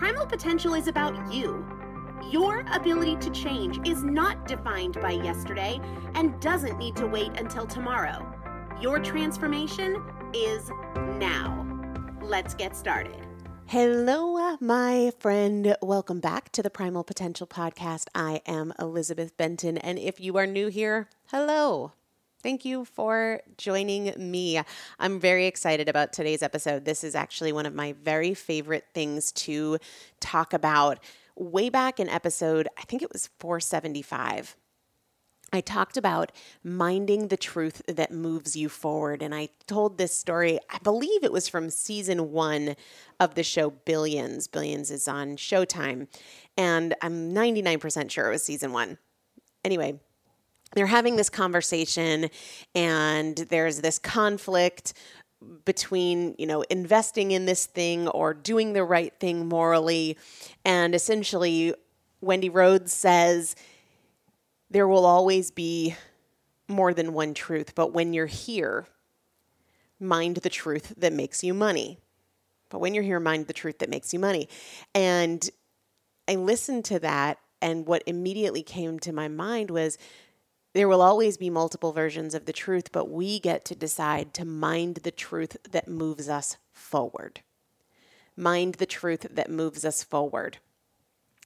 Primal potential is about you. Your ability to change is not defined by yesterday and doesn't need to wait until tomorrow. Your transformation is now. Let's get started. Hello, my friend. Welcome back to the Primal Potential Podcast. I am Elizabeth Benton. And if you are new here, hello. Thank you for joining me. I'm very excited about today's episode. This is actually one of my very favorite things to talk about. Way back in episode, I think it was 475. I talked about minding the truth that moves you forward. And I told this story, I believe it was from season one of the show Billions. Billions is on Showtime. And I'm 99% sure it was season one. Anyway, they're having this conversation and there's this conflict between you know investing in this thing or doing the right thing morally. And essentially wendy Rhoades says there will always be more than one truth but when you're here mind the truth that makes you money. But when you're here mind the truth that makes you money. And i listened to that and what immediately came to my mind was there will always be multiple versions of the truth, but we get to decide to mind the truth that moves us forward. Mind the truth that moves us forward.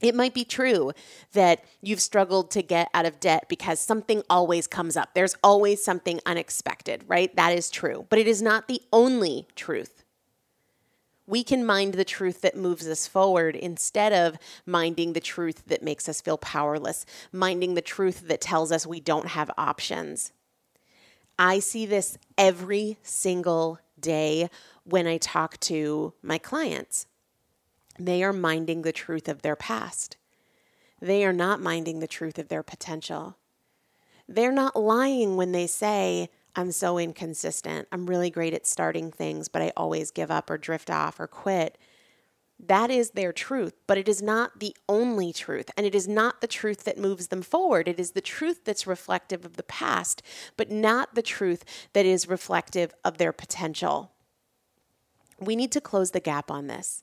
It might be true that you've struggled to get out of debt because something always comes up. There's always something unexpected, right? That is true. But it is not the only truth we can mind the truth that moves us forward instead of minding the truth that makes us feel powerless, minding the truth that tells us we don't have options. I see this every single day when I talk to my clients. They are minding the truth of their past. They are not minding the truth of their potential. They're not lying when they say, I'm so inconsistent. I'm really great at starting things, but I always give up or drift off or quit. That is their truth, but it is not the only truth. And it is not the truth that moves them forward. It is the truth that's reflective of the past, but not the truth that is reflective of their potential. We need to close the gap on this.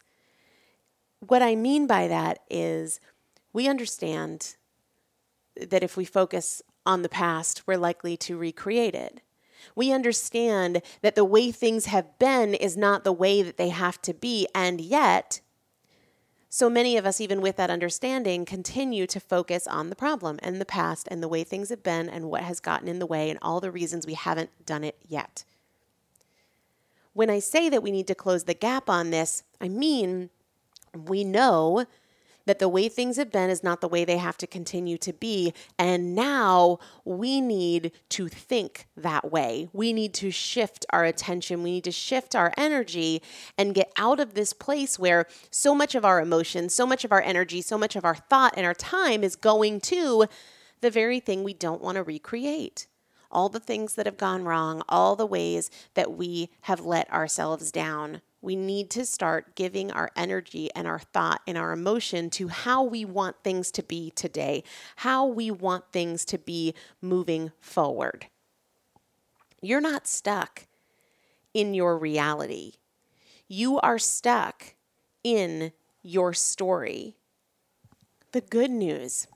What I mean by that is we understand that if we focus on the past, we're likely to recreate it. We understand that the way things have been is not the way that they have to be. And yet, so many of us, even with that understanding, continue to focus on the problem and the past and the way things have been and what has gotten in the way and all the reasons we haven't done it yet. When I say that we need to close the gap on this, I mean we know that the way things have been is not the way they have to continue to be. And now we need to think that way. We need to shift our attention. We need to shift our energy and get out of this place where so much of our emotion, so much of our energy, so much of our thought and our time is going to the very thing we don't want to recreate all the things that have gone wrong, all the ways that we have let ourselves down. We need to start giving our energy and our thought and our emotion to how we want things to be today, how we want things to be moving forward. You're not stuck in your reality, you are stuck in your story. The good news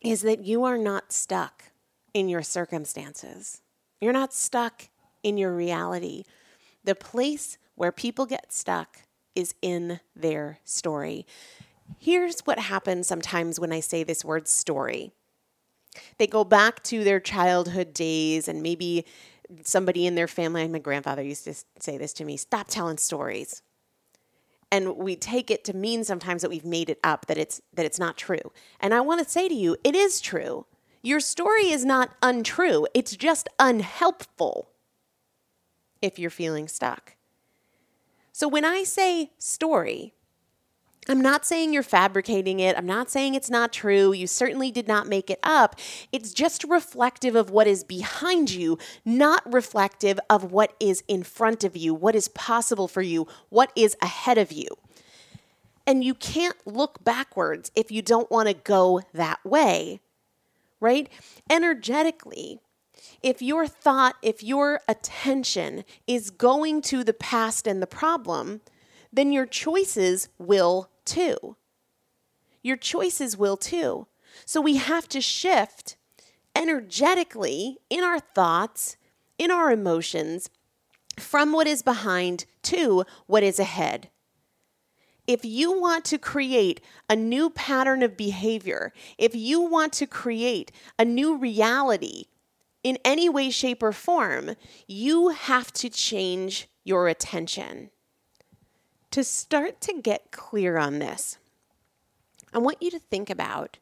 is that you are not stuck in your circumstances. You're not stuck in your reality. The place where people get stuck is in their story. Here's what happens sometimes when I say this word story. They go back to their childhood days and maybe somebody in their family, my grandfather used to say this to me stop telling stories. And we take it to mean sometimes that we've made it up, that it's that it's not true. And I want to say to you, it is true. Your story is not untrue. It's just unhelpful if you're feeling stuck. So when I say story, I'm not saying you're fabricating it. I'm not saying it's not true. You certainly did not make it up. It's just reflective of what is behind you, not reflective of what is in front of you, what is possible for you, what is ahead of you. And you can't look backwards if you don't want to go that way, right? Energetically, if your thought, if your attention is going to the past and the problem, then your choices will too. Your choices will too. So we have to shift energetically in our thoughts, in our emotions, from what is behind to what is ahead. If you want to create a new pattern of behavior, if you want to create a new reality in any way, shape, or form, you have to change your attention. To start to get clear on this, I want you to think about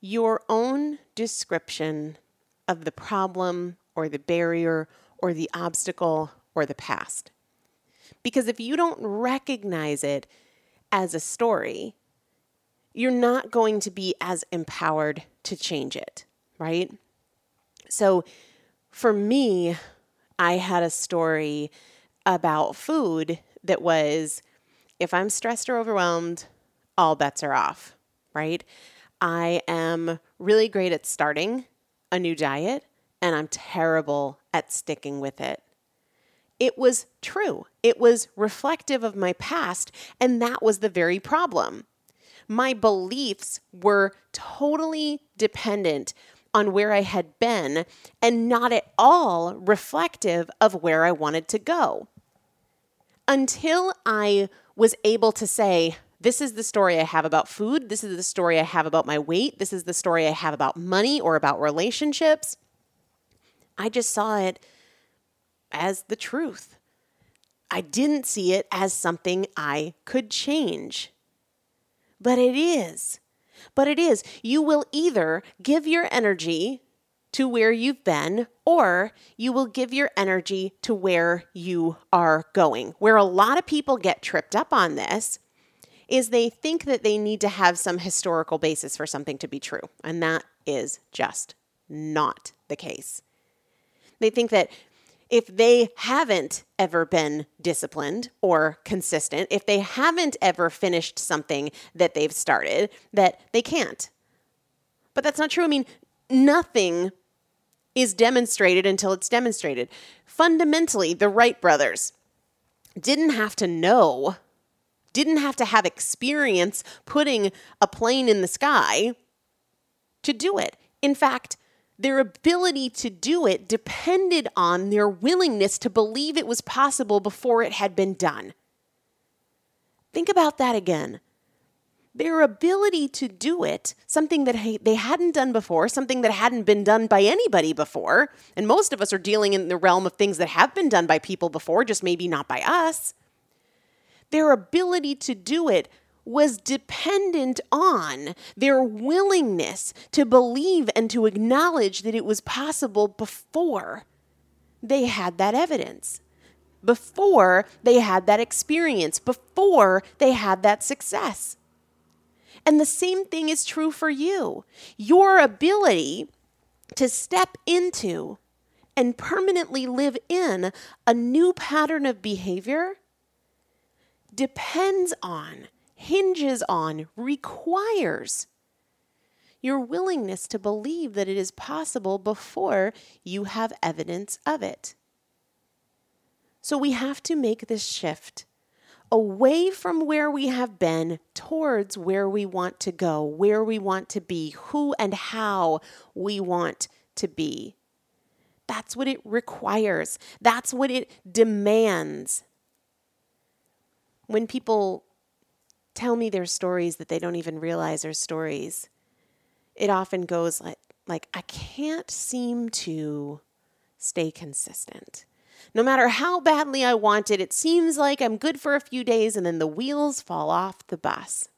your own description of the problem or the barrier or the obstacle or the past. Because if you don't recognize it as a story, you're not going to be as empowered to change it, right? So for me, I had a story about food that was if I'm stressed or overwhelmed, all bets are off, right? I am really great at starting a new diet and I'm terrible at sticking with it. It was true. It was reflective of my past, and that was the very problem. My beliefs were totally dependent on where I had been and not at all reflective of where I wanted to go. Until I was able to say, this is the story I have about food. This is the story I have about my weight. This is the story I have about money or about relationships. I just saw it as the truth. I didn't see it as something I could change. But it is. But it is. You will either give your energy to where you've been, or you will give your energy to where you are going. Where a lot of people get tripped up on this is they think that they need to have some historical basis for something to be true, and that is just not the case. They think that if they haven't ever been disciplined or consistent, if they haven't ever finished something that they've started, that they can't. But that's not true. I mean, nothing is demonstrated until it's demonstrated. Fundamentally, the Wright brothers didn't have to know, didn't have to have experience putting a plane in the sky to do it. In fact, their ability to do it depended on their willingness to believe it was possible before it had been done. Think about that again. Their ability to do it, something that they hadn't done before, something that hadn't been done by anybody before, and most of us are dealing in the realm of things that have been done by people before, just maybe not by us. Their ability to do it was dependent on their willingness to believe and to acknowledge that it was possible before they had that evidence, before they had that experience, before they had that success. And the same thing is true for you. Your ability to step into and permanently live in a new pattern of behavior depends on hinges on, requires your willingness to believe that it is possible before you have evidence of it. So we have to make this shift away from where we have been towards where we want to go, where we want to be, who and how we want to be. That's what it requires, that's what it demands. When people tell me their stories that they don't even realize are stories, it often goes like, like I can't seem to stay consistent. No matter how badly I want it, it seems like I'm good for a few days and then the wheels fall off the bus.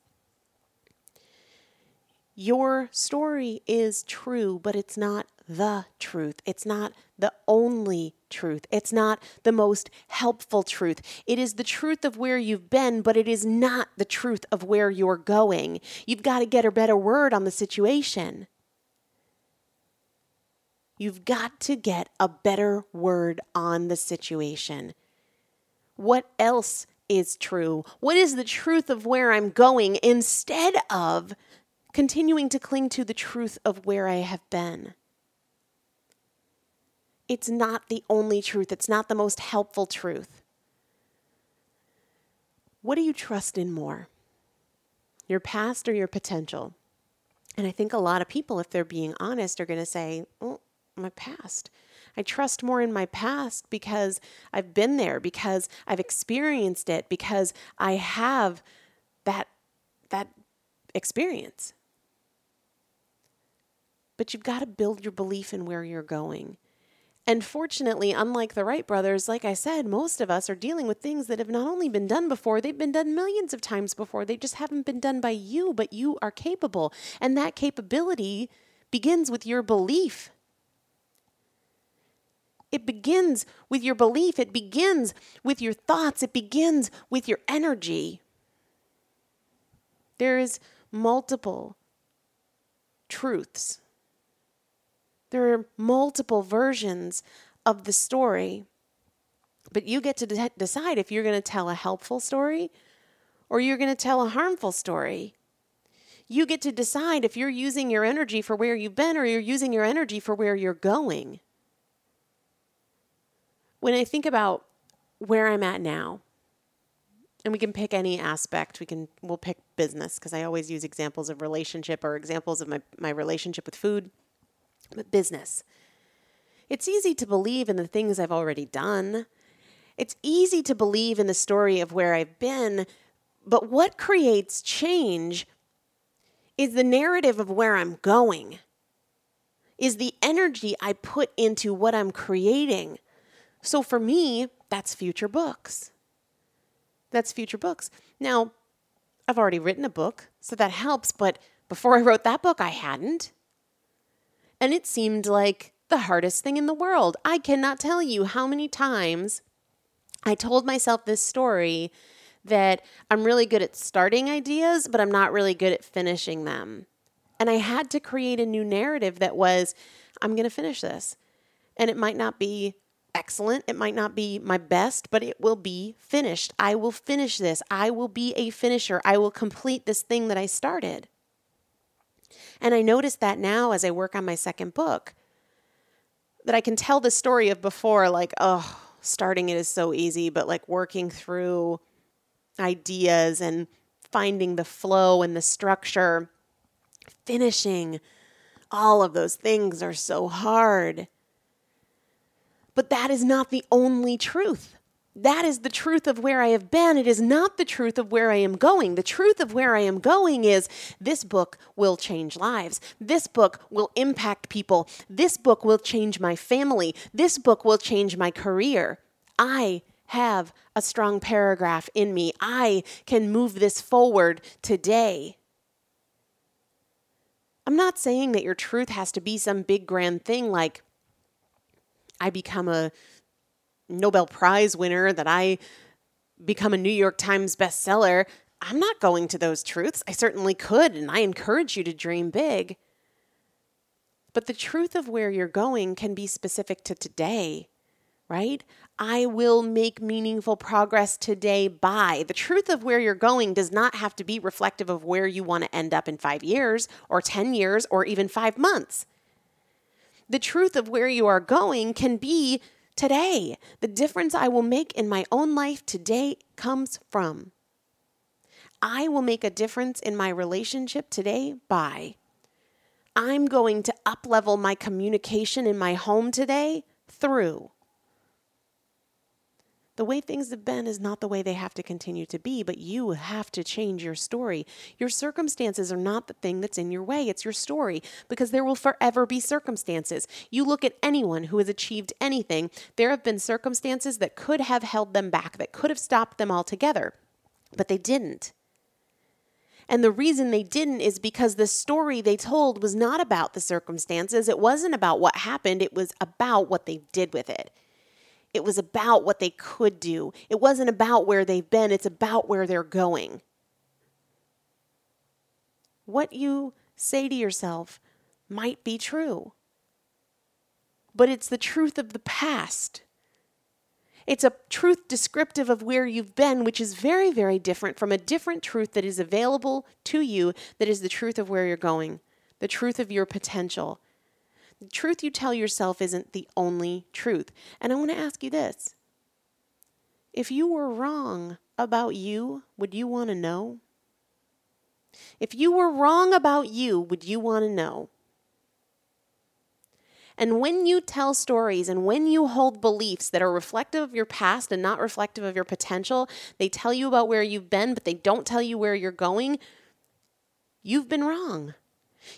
Your story is true, but it's not the truth. It's not the only truth. It's not the most helpful truth. It is the truth of where you've been, but it is not the truth of where you're going. You've got to get a better word on the situation. You've got to get a better word on the situation. What else is true? What is the truth of where I'm going instead of continuing to cling to the truth of where I have been? It's not the only truth, it's not the most helpful truth. What do you trust in more? Your past or your potential? And I think a lot of people, if they're being honest, are going to say, oh, my past. I trust more in my past because I've been there, because I've experienced it, because I have that that experience. but you've got to build your belief in where you're going. And fortunately, unlike the Wright brothers, like I said, most of us are dealing with things that have not only been done before, they've been done millions of times before. They just haven't been done by you, but you are capable. And that capability begins with your belief. It begins with your belief, it begins with your thoughts, it begins with your energy. There is multiple truths there are multiple versions of the story, but you get to de- decide if you're going to tell a helpful story or you're going to tell a harmful story. You get to decide if you're using your energy for where you've been or you're using your energy for where you're going. When I think about where I'm at now, and we can pick any aspect we can we'll pick business because i always use examples of relationship or examples of my, my relationship with food business. It's easy to believe in the things I've already done. It's easy to believe in the story of where I've been, but what creates change is the narrative of where I'm going, is the energy I put into what I'm creating. So for me, that's future books. That's future books. Now, I've already written a book, so that helps, but before I wrote that book, I hadn't and it seemed like the hardest thing in the world. I cannot tell you how many times I told myself this story that I'm really good at starting ideas, but I'm not really good at finishing them. And I had to create a new narrative that was, I'm going to finish this. And it might not be excellent, it might not be my best, but it will be finished. I will finish this. I will be a finisher. I will complete this thing that I started. And I notice that now as I work on my second book, that I can tell the story of before, like, oh, starting it is so easy, but like working through ideas and finding the flow and the structure, finishing, all of those things are so hard. But that is not the only truth. That is the truth of where I have been. It is not the truth of where I am going. The truth of where I am going is this book will change lives. This book will impact people. This book will change my family. This book will change my career. I have a strong paragraph in me. I can move this forward today. I'm not saying that your truth has to be some big grand thing like I become a Nobel Prize winner, that I become a New York Times bestseller, I'm not going to those truths. I certainly could, and I encourage you to dream big. But the truth of where you're going can be specific to today, right? I will make meaningful progress today by. The truth of where you're going does not have to be reflective of where you want to end up in five years, or 10 years, or even five months. The truth of where you are going can be today. The difference I will make in my own life today comes from. I will make a difference in my relationship today by. I'm going to uplevel my communication in my home today through the way things have been is not the way they have to continue to be, but you have to change your story. Your circumstances are not the thing that's in your way, it's your story, because there will forever be circumstances. You look at anyone who has achieved anything, there have been circumstances that could have held them back, that could have stopped them altogether, but they didn't. And the reason they didn't is because the story they told was not about the circumstances. It wasn't about what happened, it was about what they did with it. It was about what they could do. It wasn't about where they've been, it's about where they're going. What you say to yourself might be true, but it's the truth of the past. It's a truth descriptive of where you've been, which is very, very different from a different truth that is available to you, that is the truth of where you're going, the truth of your potential, the truth you tell yourself isn't the only truth. And I want to ask you this if you were wrong about you, would you want to know? If you were wrong about you, would you want to know? And when you tell stories and when you hold beliefs that are reflective of your past and not reflective of your potential, they tell you about where you've been, but they don't tell you where you're going, you've been wrong.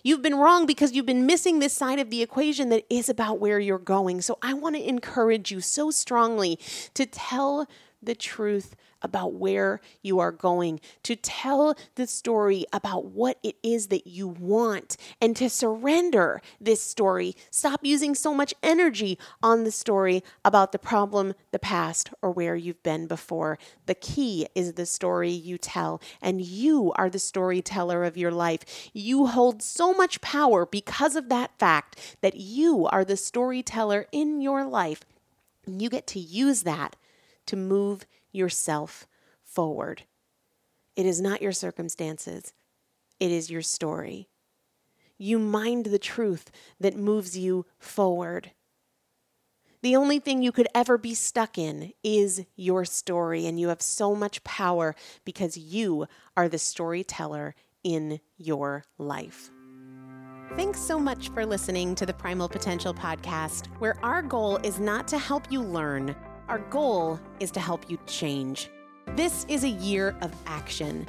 You've been wrong because you've been missing this side of the equation that is about where you're going. So I want to encourage you so strongly to tell the truth about where you are going, to tell the story about what it is that you want, and to surrender this story. Stop using so much energy on the story about the problem, the past, or where you've been before. The key is the story you tell, and you are the storyteller of your life. You hold so much power because of that fact that you are the storyteller in your life. You get to use that to move yourself forward. It is not your circumstances, it is your story. You mind the truth that moves you forward. The only thing you could ever be stuck in is your story, and you have so much power because you are the storyteller in your life. Thanks so much for listening to the Primal Potential Podcast, where our goal is not to help you learn our goal is to help you change. This is a year of action.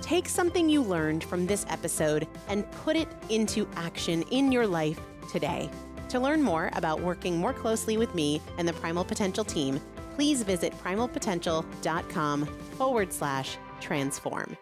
Take something you learned from this episode and put it into action in your life today. To learn more about working more closely with me and the Primal Potential team, please visit primalpotential.com forward slash transform.